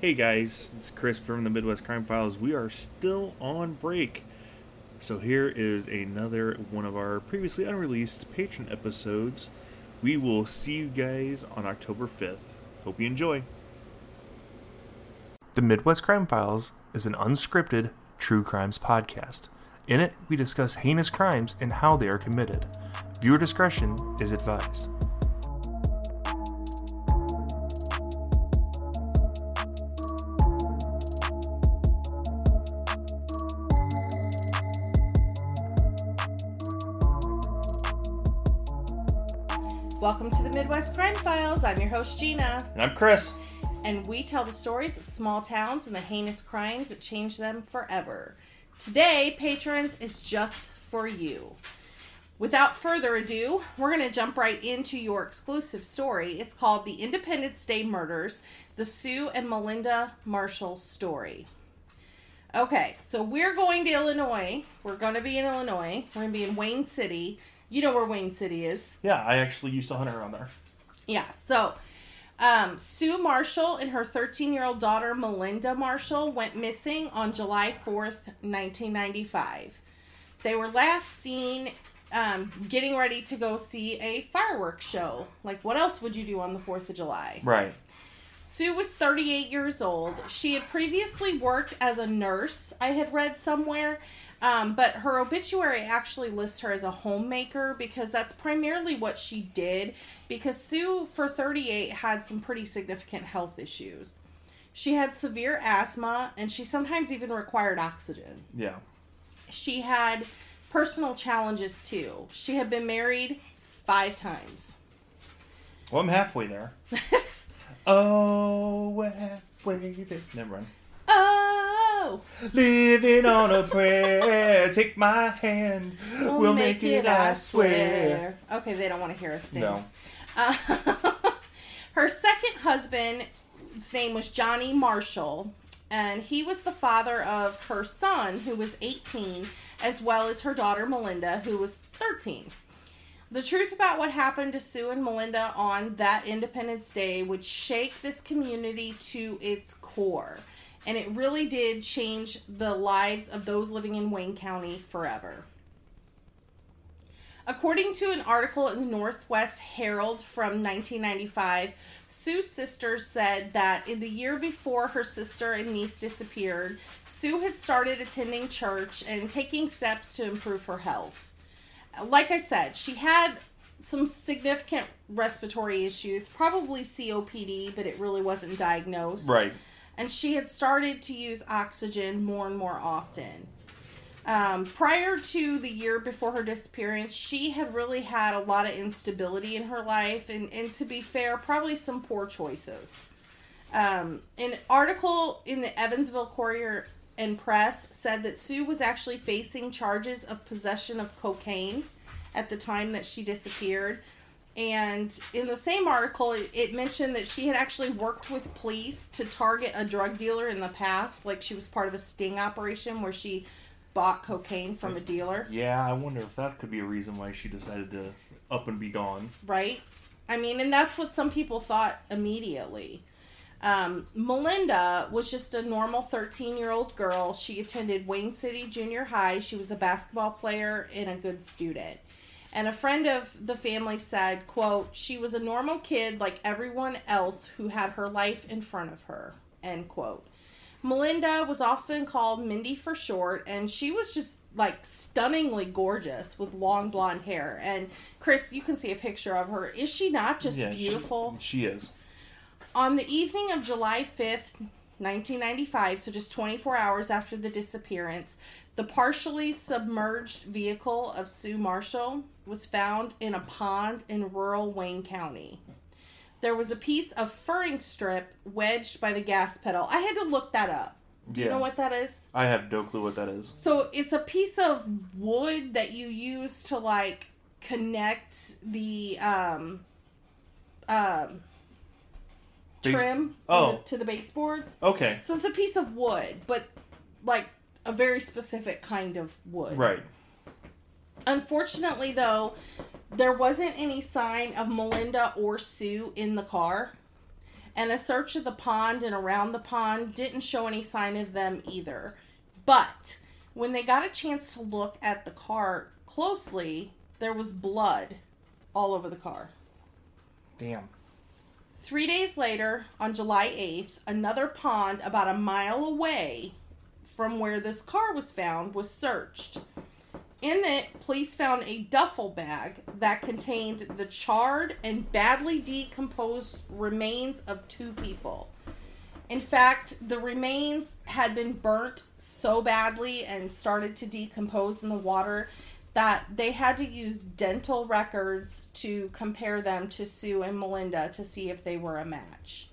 Hey guys, it's Chris from the Midwest Crime Files. We are still on break. So here is another one of our previously unreleased patron episodes. We will see you guys on October 5th. Hope you enjoy. The Midwest Crime Files is an unscripted true crimes podcast. In it, we discuss heinous crimes and how they are committed. Viewer discretion is advised. Welcome to the Midwest Crime Files. I'm your host, Gina, And I'm Chris. and we tell the stories of small towns and the heinous crimes that changed them forever. Today, patrons is just for you. Without further ado, we're going to jump right into your exclusive story. It's called The Independence Day Murders The Sue and Melinda Marshall Story. Okay, so we're going to Illinois. We're going to be in Illinois. We're going to be in Wayne City. You know where Wayne City is. Yeah, I actually used to hunt around there. Yeah, so um, Sue Marshall and her 13 year old daughter Melinda Marshall went missing on July 4th, 1995. They were last seen um, getting ready to go see a fireworks show. Like, what else would you do on the 4th of July? Right. Sue was 38 years old. She had previously worked as a nurse, I had read somewhere, um, but her obituary actually lists her as a homemaker because that's primarily what she did. Because Sue, for 38, had some pretty significant health issues. She had severe asthma and she sometimes even required oxygen. Yeah. She had personal challenges too. She had been married five times. Well, I'm halfway there. oh, we're halfway there. Never mind. oh! Living on a prayer. Take my hand. We'll, make, it, I swear. Okay, they don't want to hear us sing. No. Uh, her second husband's name was Johnny Marshall, and he was the father of her son, who was 18, as well as her daughter Melinda, who was 13. The truth about what happened to Sue and Melinda on that Independence Day would shake this community to its core. And it really did change the lives of those living in Wayne County forever. According to an article in the Northwest Herald from 1995, Sue's sister said that in the year before her sister and niece disappeared, Sue had started attending church and taking steps to improve her health. Like I said, she had some significant respiratory issues, probably COPD, but it really wasn't diagnosed Right. and she had started to use oxygen more and more often. Um, prior to the year before her disappearance, she had really had a lot of instability in her life, and, and to be fair, probably some poor choices. Um, an article in the Evansville Courier and Press said that Sue was actually facing charges of possession of cocaine at the time that she disappeared. And in the same article, it, mentioned that she had actually worked with police to target a drug dealer in the past. Like she was part of a sting operation where she bought cocaine from a dealer, Yeah, I wonder if that could be a reason why she decided to up and be gone. right? I mean, and that's what some people thought immediately. Um, Melinda was just a normal 13 year old girl. She attended Wayne City Junior High. She was a basketball player and a good student. And a friend of the family said, quote, she was a normal kid like everyone else who had her life in front of her, end quote. Melinda was often called Mindy for short, and she was just like stunningly gorgeous with long blonde hair. And Chris, you can see a picture of her. Is she not just Yeah, she- beautiful? She, is. On the evening of July 5th, 1995, so just 24 hours after the disappearance, the partially submerged vehicle of Sue Marshall was found in a pond in rural Wayne County. There was a piece of furring strip wedged by the gas pedal. I had to look that up. Do you Yeah. know what that is? I have no clue what that is. So it's a piece of wood that you use to like connect the um um Base- trim Oh. the- to the baseboards. Okay. So it's a piece of wood, but like a very specific kind of wood. Right. Unfortunately, though, there wasn't any sign of Melinda or Sue in the car. And a search of the pond and around the pond didn't show any sign of them either. But when they got a chance to look at the car closely, there was blood all over the car. Damn. Three days later, on July 8th, another pond about a mile away from where this car was found was searched. In it, police found a duffel bag that contained the charred and badly decomposed remains of two people. In fact, the remains had been burnt so badly and started to decompose in the water that they had to use dental records to compare them to Sue and Melinda to see if they were a match.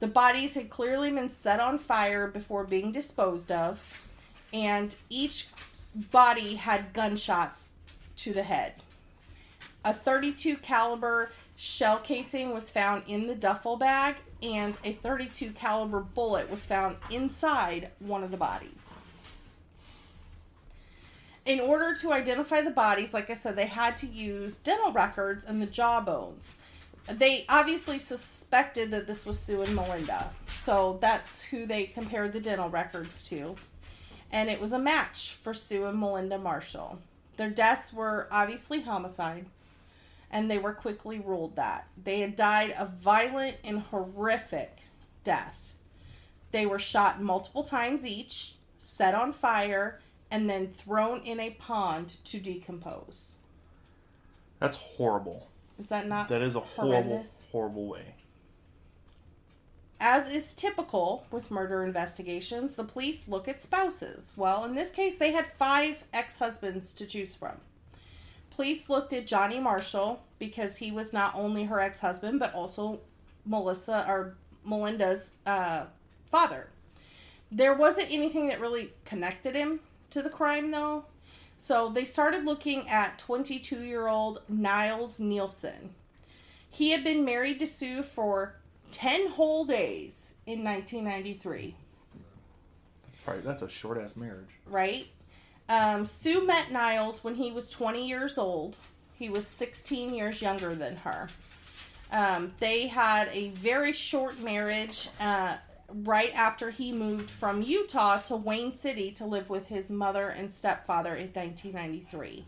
The bodies had clearly been set on fire before being disposed of, and each body had gunshots to the head. A 32 caliber shell casing was found in the duffel bag and a 32 caliber bullet was found inside one of the bodies. In order to identify the bodies, like I said, they had to use dental records and the jaw bones. They obviously suspected that this was Sue and Melinda, so that's who they compared the dental records to. And it was a match for Sue and Melinda Marshall. Their deaths were obviously homicide, and they were quickly ruled that. They had died a violent and horrific death. They were shot multiple times each, set on fire, and then thrown in a pond to decompose. That's horrible. Is that not That is a horrible, horrible way. As is typical with murder investigations, the police look at spouses. Well, in this case, they had five ex husbands to choose from. Police looked at Johnny Marshall because he was not only her ex husband, but also Melissa or Melinda's uh, father. There wasn't anything that really connected him to the crime, though. So they started looking at 22 year old Niles Nielsen. He had been married to Sue for 10 whole days in 1993, Probably that's a short ass marriage. right? Um, Sue met Niles when he was 20 years old. He was 16 years younger than her. Um, they had a very short marriage uh, right after he moved from Utah to Wayne City to live with his mother and stepfather in 1993.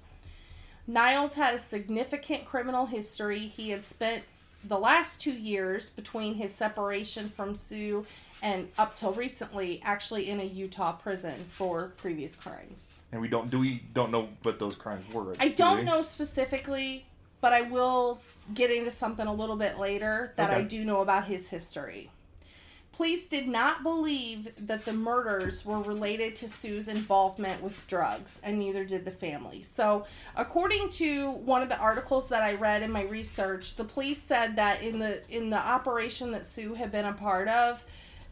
Niles had a significant criminal history. He had spent the last two years between his separation from Sue and up till recently actually in a Utah prison for previous crimes. And we don't do we don't know what those crimes were. I do don't know specifically, but I will get into something a little bit later that I do know about his history. Police did not believe that the murders were related to Sue's involvement with drugs, and neither did the family. So, according to one of the articles that I read in my research, the police said that in the in the operation that Sue had been a part of,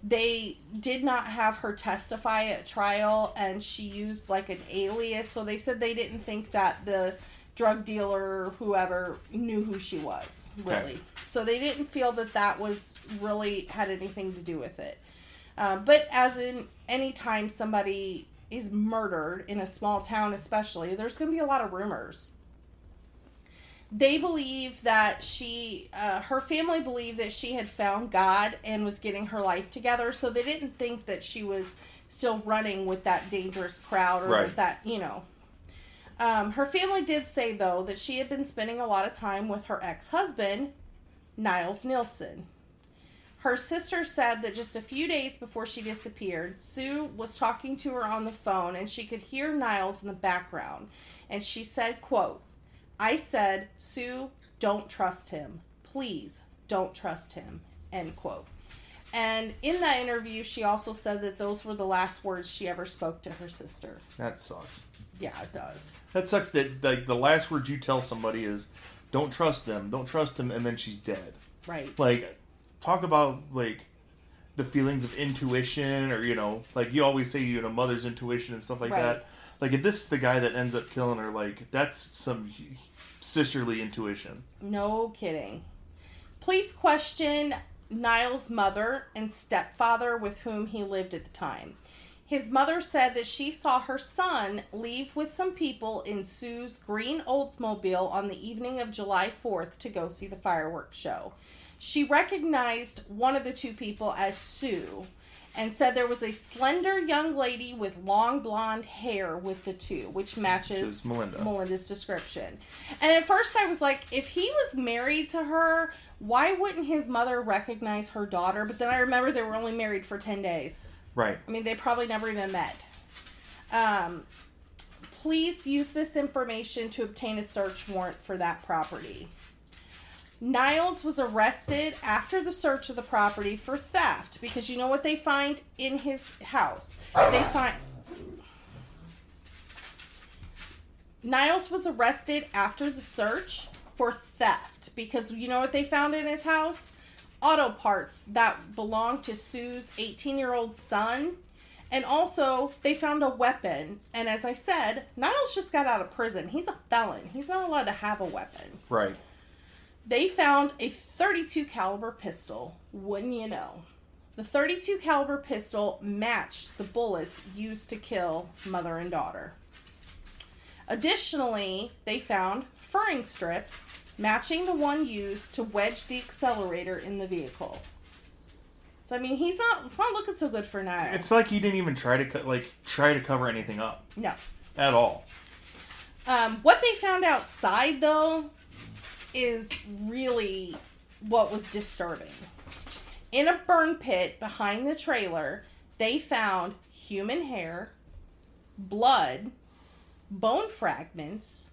they did not have her testify at trial and she used like an alias so they said they didn't think that the drug dealer whoever knew who she was really Okay. so they didn't feel that that was really had anything to do with it um, but as in any time somebody is murdered in a small town especially there's going to be a lot of rumors they believe that she uh, her family believed that she had found god and was getting her life together so they didn't think that she was still running with that dangerous crowd or Right. that you know um, her family did say though that she had been spending a lot of time with her ex-husband niles nielsen her sister said that just a few days before she disappeared, Sue was talking to her on the phone and she could hear Niles in the background. And she said, quote, I said, Sue, don't trust him. Please don't trust him. End quote. And in that interview, she also said that those were the last words she ever spoke to her sister. That sucks. Yeah, it does. That sucks that like the last word you tell somebody is don't trust them, don't trust them and then she's dead. Right. Like talk about like the feelings of intuition or you know, like you always say you know mother's intuition and stuff like Right. that. Like if this is the guy that ends up killing her like that's some sisterly intuition. No kidding. Police question Niles' mother and stepfather with whom he lived at the time. His mother said that she saw her son leave with some people in Sue's green Oldsmobile on the evening of July 4th to go see the fireworks show. She recognized one of the two people as Sue and said there was a slender young lady with long blonde hair with the two, which matches Melinda. Melinda's description. And at first I was like, if he was married to her, why wouldn't his mother recognize her daughter? But then I remember they were only married for 10 days. Right. I mean, they probably never even met. Um, please use this information to obtain a search warrant for that property. Niles was arrested after the search of the property for theft because you know what they find in his house? They find. Niles was arrested after the search for theft because you know what they found in his house? Auto parts that belonged to Sue's 18 year old son. And also, they found a weapon. And as I said, Niles just got out of prison. He's a felon. He's not allowed to have a weapon. Right. They found a 32 caliber pistol, wouldn't you know? The 32 caliber pistol matched the bullets used to kill mother and daughter. Additionally, they found furring strips matching the one used to wedge the accelerator in the vehicle. So I mean, he's not it's not looking so good for Niles. It's like he didn't even try to co- like try to cover anything up no. at all. Um, what they found outside, though, is really what was disturbing. In a burn pit behind the trailer, they found human hair, blood, bone fragments,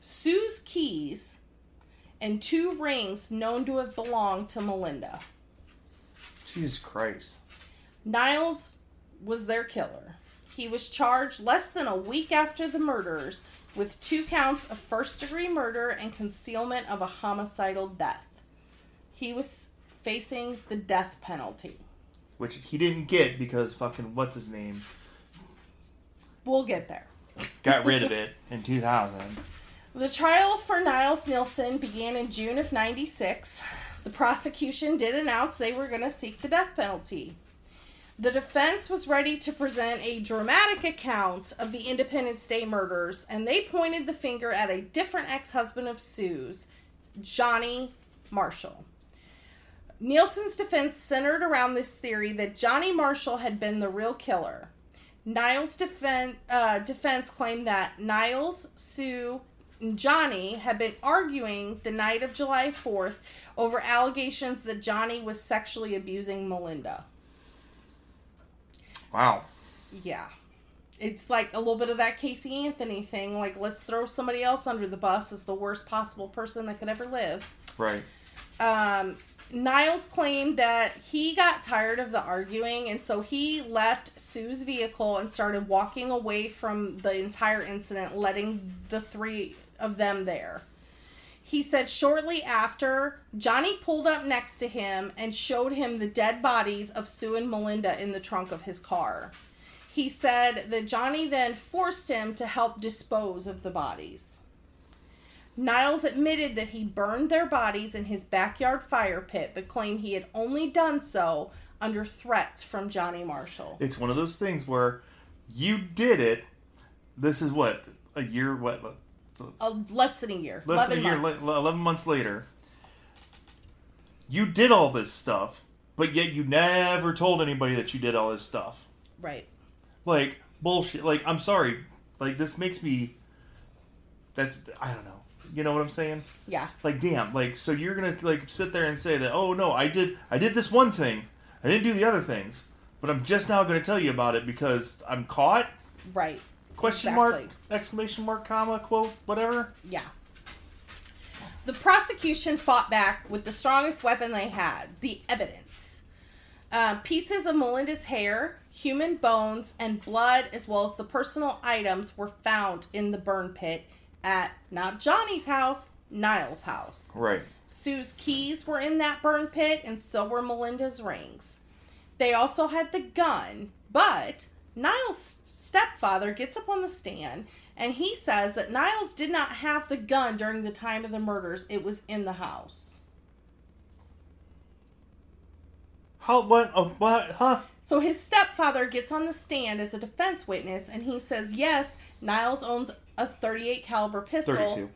Sue's keys, and two rings known to have belonged to Melinda. Jesus Christ. Niles was their killer. He was charged less than a week after the murders with two counts of first degree murder and concealment of a homicidal death. He was facing the death penalty. Which he didn't get because fucking what's his name We'll get there. got rid of it in 2000. The trial for Niles Nielsen began in June of 96. The prosecution did announce they were going to seek the death penalty. The defense was ready to present a dramatic account of the Independence Day murders, and they pointed the finger at a different ex husband of Sue's, Johnny Marshall. Nielsen's defense centered around this theory that Johnny Marshall had been the real killer. Niles' uh, defense claimed that Niles, Sue, and Johnny had been arguing the night of July 4th over allegations that Johnny was sexually abusing Melinda. Wow. Yeah. It's like a little bit of that Casey Anthony thing. Like, let's throw somebody else under the bus as the worst possible person that could ever live. Right. Um, Niles claimed that he got tired of the arguing, and so he left Sue's vehicle and started walking away from the entire incident, letting the three of them there. He said shortly after, Johnny pulled up next to him and showed him the dead bodies of Sue and Melinda in the trunk of his car. He said that Johnny then forced him to help dispose of the bodies. Niles admitted that he burned their bodies in his backyard fire pit, but claimed he had only done so under threats from Johnny Marshall. It's one of those things where you did it. This is what a year. What Uh, less than a year. less than a year. months. le- Eleven months later, you did all this stuff, but yet you never told anybody that you did all this stuff. Right. Like bullshit. Like I'm sorry. Like this makes me. That I don't know. You know what I'm saying? Yeah. Like damn. Like so you're gonna like sit there and say that oh no I did I did this one thing I didn't do the other things but I'm just now gonna tell you about it because I'm caught Right. Question mark exclamation mark comma quote whatever Yeah. The prosecution fought back with the strongest weapon they had the evidence. Uh, pieces of Melinda's hair, human bones, and blood, as well as the personal items, were found in the burn pit at not Johnny's house, Niles' house. right Sue's keys were in that burn pit, and so were Melinda's rings. They also had the gun, but Niles' stepfather gets up on the stand and he says that Niles did not have the gun during the time of the murders, it was in the house. how what oh, what huh? So his stepfather gets on the stand as a defense witness and he says, "Yes, Niles owns a 38 caliber pistol, 32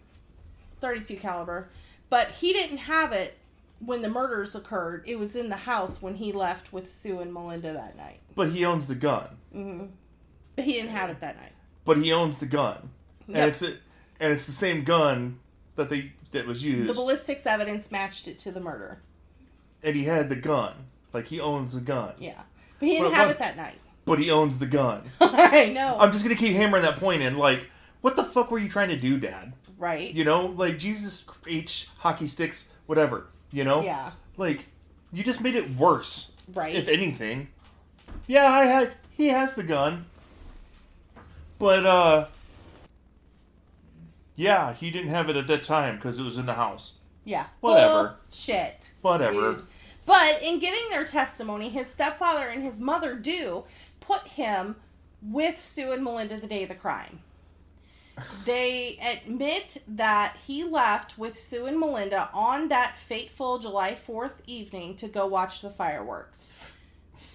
32 caliber, but he didn't have it when the murders occurred, it was in the house when he left with Sue and Melinda that night. But he owns the gun. Mm-hmm. But he didn't have it that night. But he owns the gun, and Yep. it's a, and it's the same gun that they that was used, The ballistics evidence matched it to the murder. and he had the gun. Like he owns the gun, Yeah. But he didn't But have what- it that night. but he owns the gun. I know. I'm just gonna keep hammering that point in. Like, what the fuck were you trying to do, Dad? right? You know, like Jesus H hockey sticks, whatever. You know, Yeah. like you just made it worse. Right. If anything, yeah, I had he has the gun, but uh, yeah, he didn't have it at that time because it was in the house. Yeah. Whatever. Shit. Whatever. But in giving their testimony, his stepfather and his mother do put him with Sue and Melinda the day of the crime. They admit that he left with Sue and Melinda on that fateful July 4th evening to go watch the fireworks.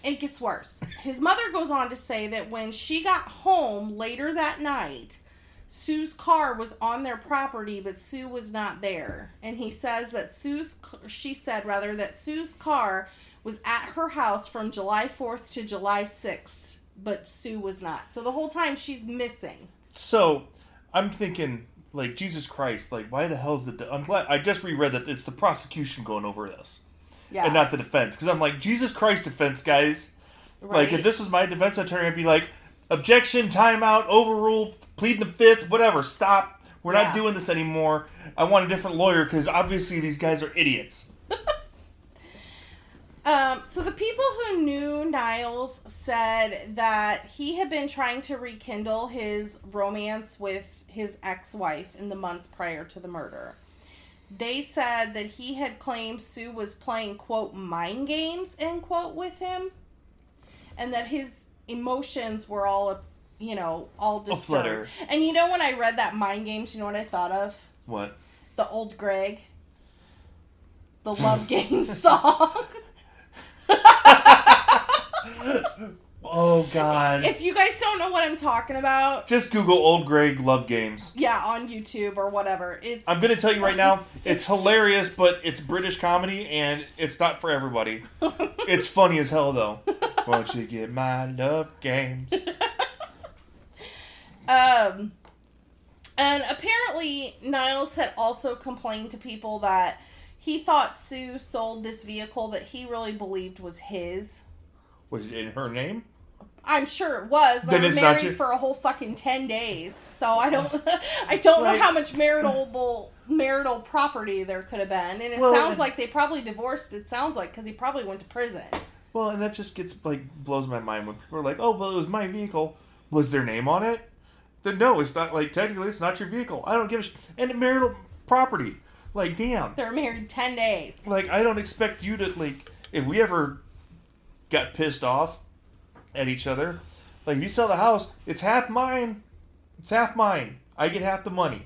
It gets worse. His mother goes on to say that when she got home later that night, Sue's car was on their property, but Sue was not there. And he says that Sue's, she said rather, that Sue's car was at her house from July 4th to July 6th, but Sue was not. So the whole time she's missing. So I'm thinking, like Jesus Christ, like why the hell is the? I'm glad I just reread that it's the prosecution going over this Yeah. and not the defense because I'm like Jesus Christ, defense guys. Like if this was my defense attorney, I'd be like, objection, timeout, overruled, plead the fifth, whatever. Stop. We're Yeah. not doing this anymore. I want a different lawyer because obviously these guys are idiots. Um, so the people who knew Niles said that he had been trying to rekindle his romance with his ex-wife in the months prior to the murder. They said that he had claimed Sue was playing quote mind games end quote with him, and that his emotions were all you know all disturbed. And you know when I read that mind games, you know what I thought of? What? The old Greg, the Love Game song. Oh God! if you guys don't know what I'm talking about, just Google old Greg love games. yeah, on YouTube or whatever. It's I'm gonna tell you right now, it's It's- hilarious, but it's British comedy and it's not for everybody. it's funny as hell though. Won't you get my love games? um and apparently Niles had also complained to people that he thought Sue sold this vehicle that he really believed was his. Was it in her name? I'm sure it was. They Then were married your- for a whole fucking ten days, so I don't, I don't Like- know how much marital marital property there could have been, and it Well, sounds and- like they probably divorced. It sounds like because he probably went to prison. Well, and that just gets like blows my mind when people are like, "Oh, well, it was my vehicle." Was their name on it? Then no, it's not. Like technically, it's not your vehicle. I don't give a sh- and marital property. Like, damn. they're married ten days. Like, I don't expect you to like. If we ever got pissed off at each other, like if you sell the house, it's half mine. It's half mine. I get half the money.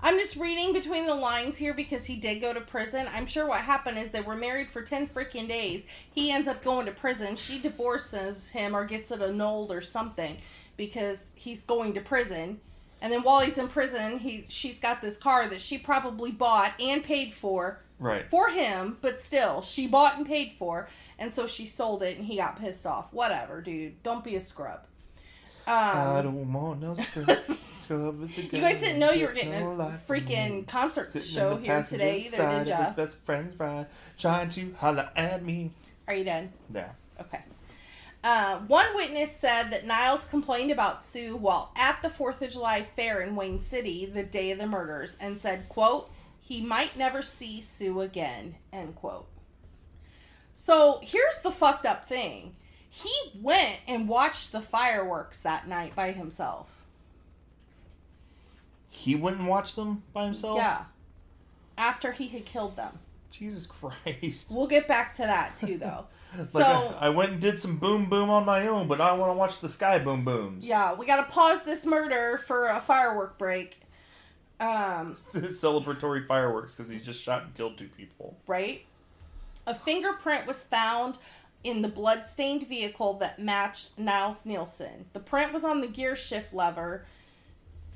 I'm just reading between the lines here because he did go to prison. I'm sure what happened is they were married for 10 freaking days. He ends up going to prison. She divorces him or gets it annulled or something because he's going to prison. And then while he's in prison, he she's got this car that she probably bought and paid for Right. for him, but still, she bought and paid for, and so she sold it and he got pissed off. Whatever, dude. Don't be a scrub. I Um, don't want no scrub. you guys didn't know you were getting a freaking concert Sitting show here today passenger either, side did of ya? Best friend's ride, trying to holler at me. Are you done? Yeah. Okay. Uh, one witness said that Niles complained about Sue while at the Fourth of July fair in Wayne City the day of the murders, and said, "quote He might never see Sue again." End quote. So here's the fucked up thing: he went and watched the fireworks that night by himself. He went and watched them by himself. Yeah. After he had killed them. Jesus Christ. We'll get back to that too, though. so I, I went and did some boom boom on my own, but I want to watch the sky boom booms. Yeah, we got to pause this murder for a firework break. Um, Celebratory fireworks because he just shot and killed two people. right? A fingerprint was found in the blood-stained vehicle that matched Niles Nielsen. The print was on the gear shift lever,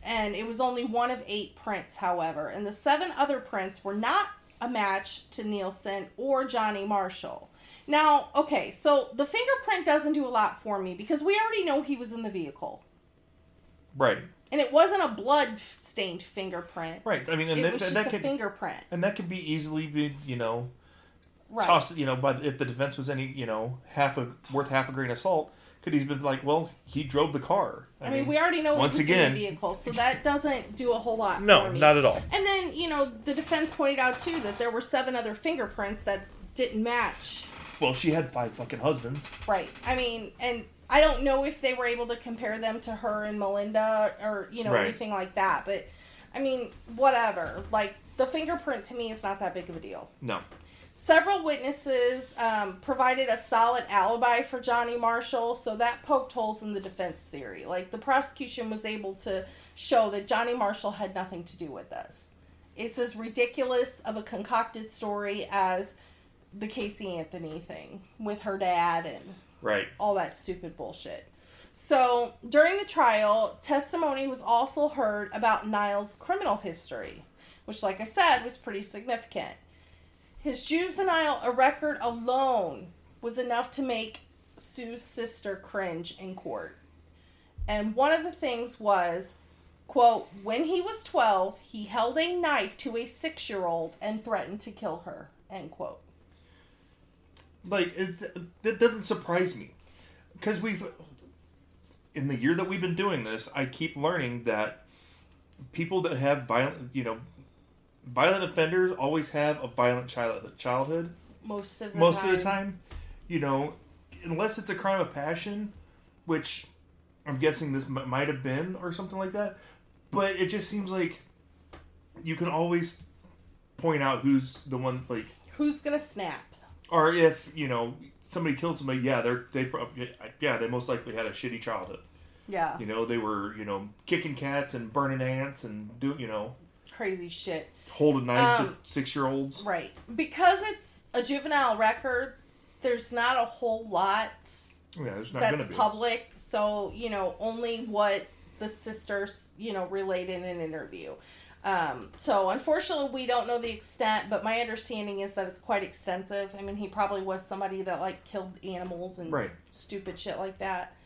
and it was only one of eight prints, however. And the seven other prints were not a match to Nielsen or Johnny Marshall. Now, okay, so the fingerprint doesn't do a lot for me because we already know he was in the vehicle. Right. And it wasn't a blood stained fingerprint. Right. I mean, and it that, was just that a could fingerprint. and that could be easily be you know Right. tossed you know but if the defense was any you know half a worth half a grain of salt could he's been like well he drove the car I, mean, we already know once again- in the vehicle, so that doesn't do a whole lot. for no not at all And then, you know, the defense pointed out too that there were seven other fingerprints that didn't match. well she had five fucking husbands Right. I mean, and I don't know if they were able to compare them to her and Melinda or, you know, Right. anything like that. But, I mean, whatever. Like, the fingerprint to me is not that big of a deal. no Several witnesses um, provided a solid alibi for Johnny Marshall, so that poked holes in the defense theory. Like, the prosecution was able to show that Johnny Marshall had nothing to do with this. It's as ridiculous of a concocted story as the Casey Anthony thing with her dad and right all that stupid bullshit. So, during the trial, testimony was also heard about Niles' criminal history, which, like I said, was pretty significant. His juvenile record alone was enough to make Sue's sister cringe in court. And one of the things was, quote, when he was 12, he held a knife to a six year old and threatened to kill her, end quote. Like it, that doesn't surprise me because we've in the year that we've been doing this i keep learning that people that have violent you know violent offenders always have a violent child, childhood Most of the most time. of the time you know unless it's a crime of passion which i'm guessing this m- might have been or something like that but it just seems like you can always point out who's the one like Who's gonna snap? Or if you know somebody killed somebody yeah they're they prob- yeah they most likely had a shitty childhood Yeah. you know they were you know kicking cats and burning ants and do you know Crazy shit. holding knives Um, to six year olds Right. Because it's a juvenile record, there's not a whole lot yeah there's not that's public. So, you know, only what the sisters, you know, relayed in an interview. Um, so unfortunately we don't know the extent, but my understanding is that it's quite extensive. I mean he probably was somebody that like killed animals and Right. stupid shit like that.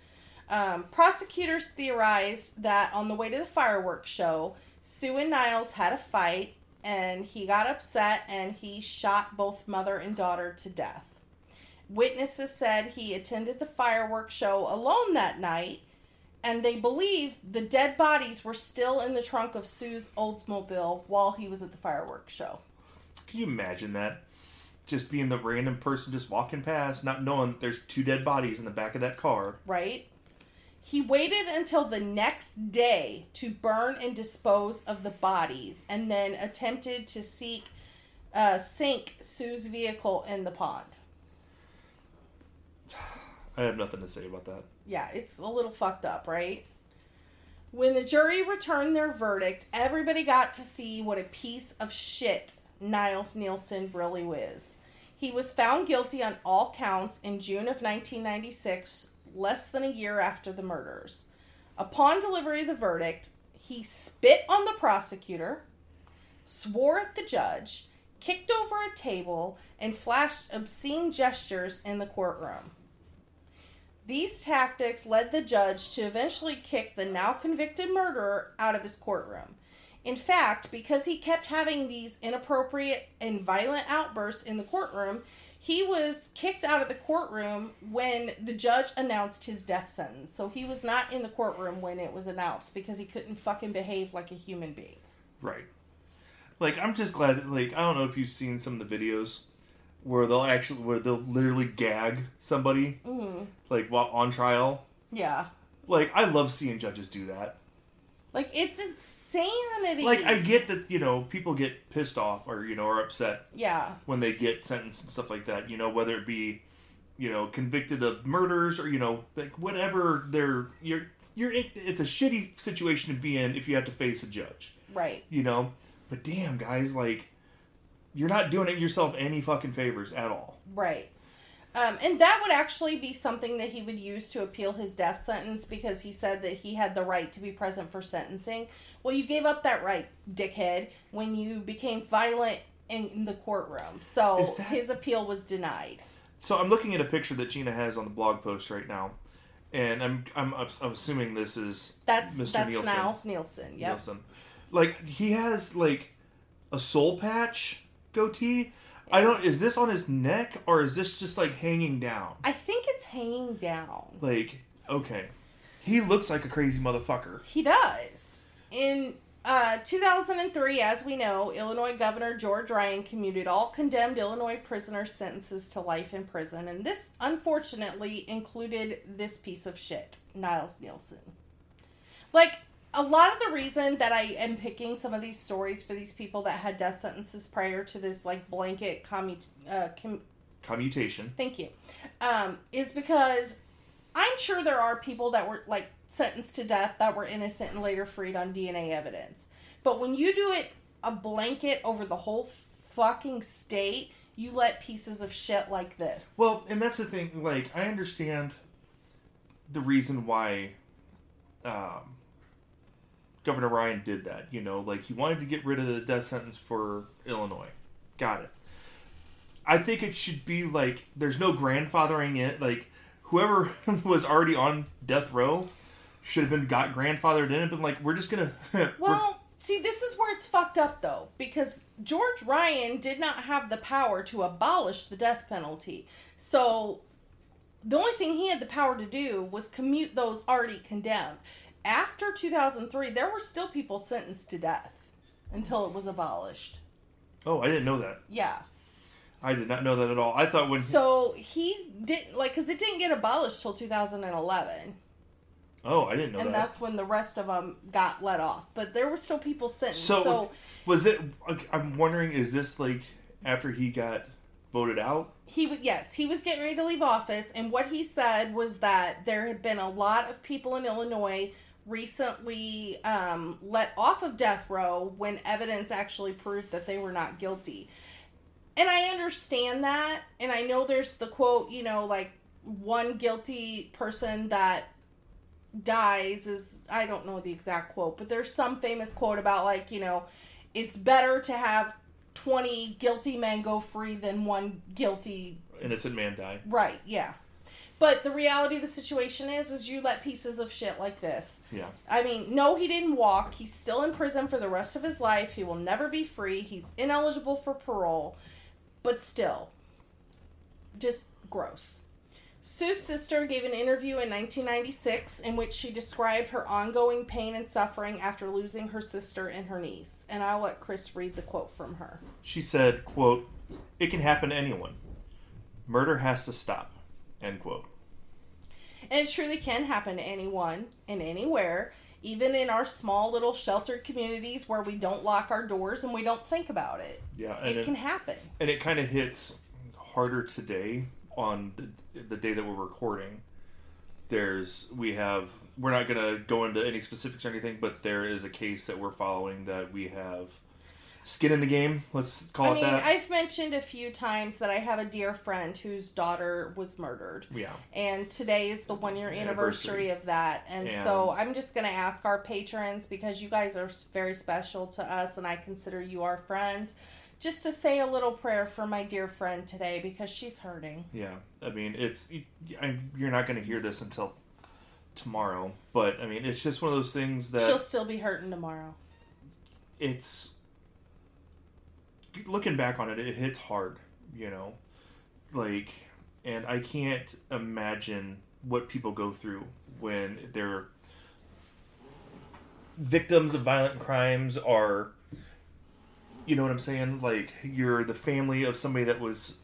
Um, prosecutors theorized that on the way to the fireworks show, Sue and Niles had a fight and he got upset and he shot both mother and daughter to death. Witnesses said he attended the fireworks show alone that night and they believe the dead bodies were still in the trunk of Sue's Oldsmobile while he was at the fireworks show. can you imagine that just being the random person just walking past not knowing that there's two dead bodies in the back of that car right? He waited until the next day to burn and dispose of the bodies and then attempted to seek uh, sink Sue's vehicle in the pond. i have nothing to say about that Yeah, it's a little fucked up, right? When the jury returned their verdict, everybody got to see what a piece of shit Niles Nielsen really was. He was found guilty on all counts in June of 1996, less than a year after the murders. Upon delivery of the verdict, he spit on the prosecutor, swore at the judge, kicked over a table, and flashed obscene gestures in the courtroom. These tactics led the judge to eventually kick the now convicted murderer out of his courtroom. In fact, because he kept having these inappropriate and violent outbursts in the courtroom, he was kicked out of the courtroom when the judge announced his death sentence. So he was not in the courtroom when it was announced because he couldn't fucking behave like a human being. Right. Like I'm just glad that like I don't know if you've seen some of the videos where they'll actually where they'll literally gag somebody Mm-hmm. like while on trial. Yeah. Like I love seeing judges do that. Like, it's insanity. Like I get that, you know, people get pissed off or, you know, are upset Yeah. when they get sentenced and stuff like that, you know, whether it be, you know, convicted of murders or, you know, like whatever they're you're you're it's a shitty situation to be in if you have to face a judge. Right. you know. But damn, guys, like you're not doing it yourself any fucking favors at all. Right. Um, and that would actually be something that he would use to appeal his death sentence because he said that he had the right to be present for sentencing. Well, you gave up that right, dickhead, when you became violent in, in the courtroom. So that- his appeal was denied. So I'm looking at a picture that Gina has on the blog post right now, and I'm I'm, I'm assuming this is That's Mr. that's Nielsen. Niles Nielsen. Yep. Nielsen. Like he has like a soul patch goatee. I don't. Is this on his neck or is this just like hanging down? I think it's hanging down. Like okay, he looks like a crazy motherfucker. He does. In uh, 2003, as we know, Illinois Governor George Ryan commuted all condemned Illinois prisoner sentences to life in prison, and this unfortunately included this piece of shit, Niles Nielsen. Like, a lot of the reason that I am picking some of these stories for these people that had death sentences prior to this, like, blanket commu- uh, com- Commutation. Thank you. Um, is because I'm sure there are people that were like sentenced to death that were innocent and later freed on DNA evidence. But when you do it a blanket over the whole fucking state, you let pieces of shit like this. Well, and that's the thing. Like I understand the reason why um, Governor Ryan did that. You know, like he wanted to get rid of the death sentence for Illinois. Got it. I think it should be like there's no grandfathering it. Like whoever was already on death row should have been got grandfathered in and been like, we're just gonna. Well, see, this is where it's fucked up though, because George Ryan did not have the power to abolish the death penalty. So the only thing he had the power to do was commute those already condemned. After 2003, there were still people sentenced to death until it was abolished. oh, I didn't know that. Yeah. I did not know that at all. I thought when. So he didn't like because it didn't get abolished till 2011, oh, I didn't know and that. that's when the rest of them got let off. But there were still people sentenced. So, so was it? I'm wondering, is this like after he got voted out? he was yes he was getting ready to leave office and what he said was that there had been a lot of people in illinois recently um, let off of death row when evidence actually proved that they were not guilty and i understand that and i know there's the quote you know like one guilty person that dies is i don't know the exact quote but there's some famous quote about like you know it's better to have 20 guilty men go free than one guilty Innocent man die. right yeah but the reality of the situation is is you let pieces of shit like this Yeah. i mean no he didn't walk he's still in prison for the rest of his life he will never be free he's ineligible for parole but still just gross Sue's sister gave an interview in 1996 in which she described her ongoing pain and suffering after losing her sister and her niece. And I'll let Chris read the quote from her. She said, "quote It can happen to anyone. Murder has to stop." End quote. And it truly can happen to anyone and anywhere, even in our small little sheltered communities where we don't lock our doors and we don't think about it. Yeah, and It it, can happen. and it kind of hits harder today on the, the day that we're recording. There's we have we're not gonna go into any specifics or anything, but there is a case that we're following that we have skin in the game. Let's call I it mean, that. I've mentioned a few times that I have a dear friend whose daughter was murdered. yeah. And today is the one year anniversary Anniversary. of that. And, And- so I'm just going to ask our patrons, because you guys are very special to us and I consider you our friends, just to say a little prayer for my dear friend today because she's hurting. Yeah, I mean, it's you're not going to hear this until tomorrow, but I mean, it's just one of those things that She'll still be hurting tomorrow. it's looking back on it, it hits hard, you know, like, and I can't imagine what people go through when they're victims of violent crimes are you know what i'm saying? Like you're the family of somebody that was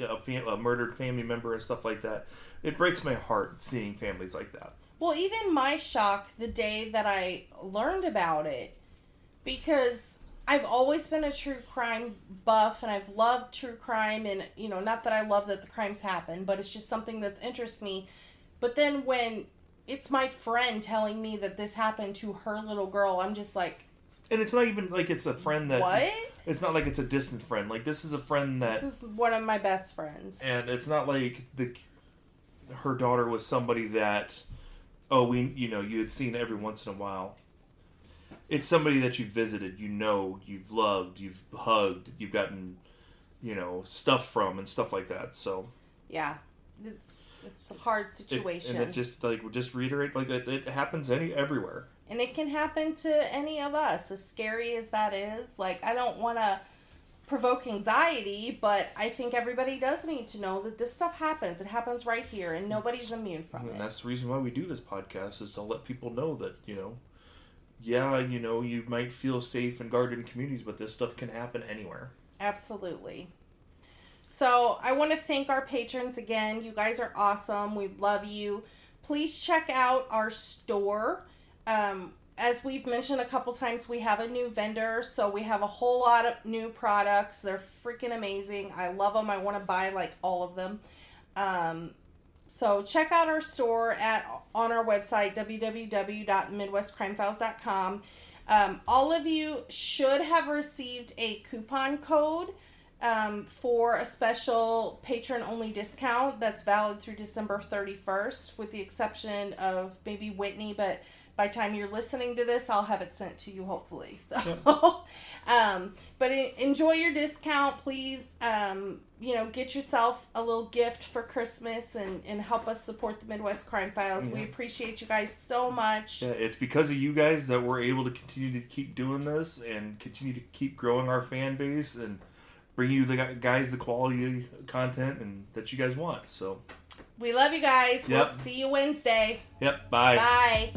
a, fam- a murdered family member and stuff like that. It breaks my heart seeing families like that. Well, even my shock the day that I learned about it, because I've always been a true crime buff and I've loved true crime, and you know, not that I love that the crimes happen, but it's just something that's interests me. But then when it's my friend telling me that this happened to her little girl, I'm just like, and it's not even like it's a friend that what? it's not like it's a distant friend like this is a friend that This is one of my best friends. and it's not like the her daughter was somebody that oh we you know you had seen every once in a while it's somebody that you've visited, you know, you've loved, you've hugged, you've gotten, you know, stuff from and stuff like that. So Yeah. It's it's a hard it, situation. and it just like just reiterate like it, it happens any everywhere. and it can happen to any of us as scary as that is like i don't want to provoke anxiety but i think everybody does need to know that this stuff happens it happens right here and nobody's immune from And it And that's the reason why we do this podcast is to let people know that you know, yeah, you know, you might feel safe and guarded in communities, but this stuff can happen anywhere. absolutely so i want to thank our patrons again you guys are awesome we love you please check out our store um, as we've mentioned a couple times, we have a new vendor, so we have a whole lot of new products. They're freaking amazing. I love them. I want to buy like all of them. Um, so check out our store at on our website www.midwestcrimefiles.com. Um, all of you should have received a coupon code um, for a special patron only discount that's valid through December 31st, with the exception of maybe Whitney, but by the time you're listening to this, I'll have it sent to you hopefully. So, um, but enjoy your discount, please. Um, you know, get yourself a little gift for Christmas and, and help us support the Midwest Crime Files. We appreciate you guys so much. Yeah, it's because of you guys that we're able to continue to keep doing this and continue to keep growing our fan base and bring you the guys the quality content and that you guys want. So, We love you guys. We'll see you Wednesday. yep, bye. Bye.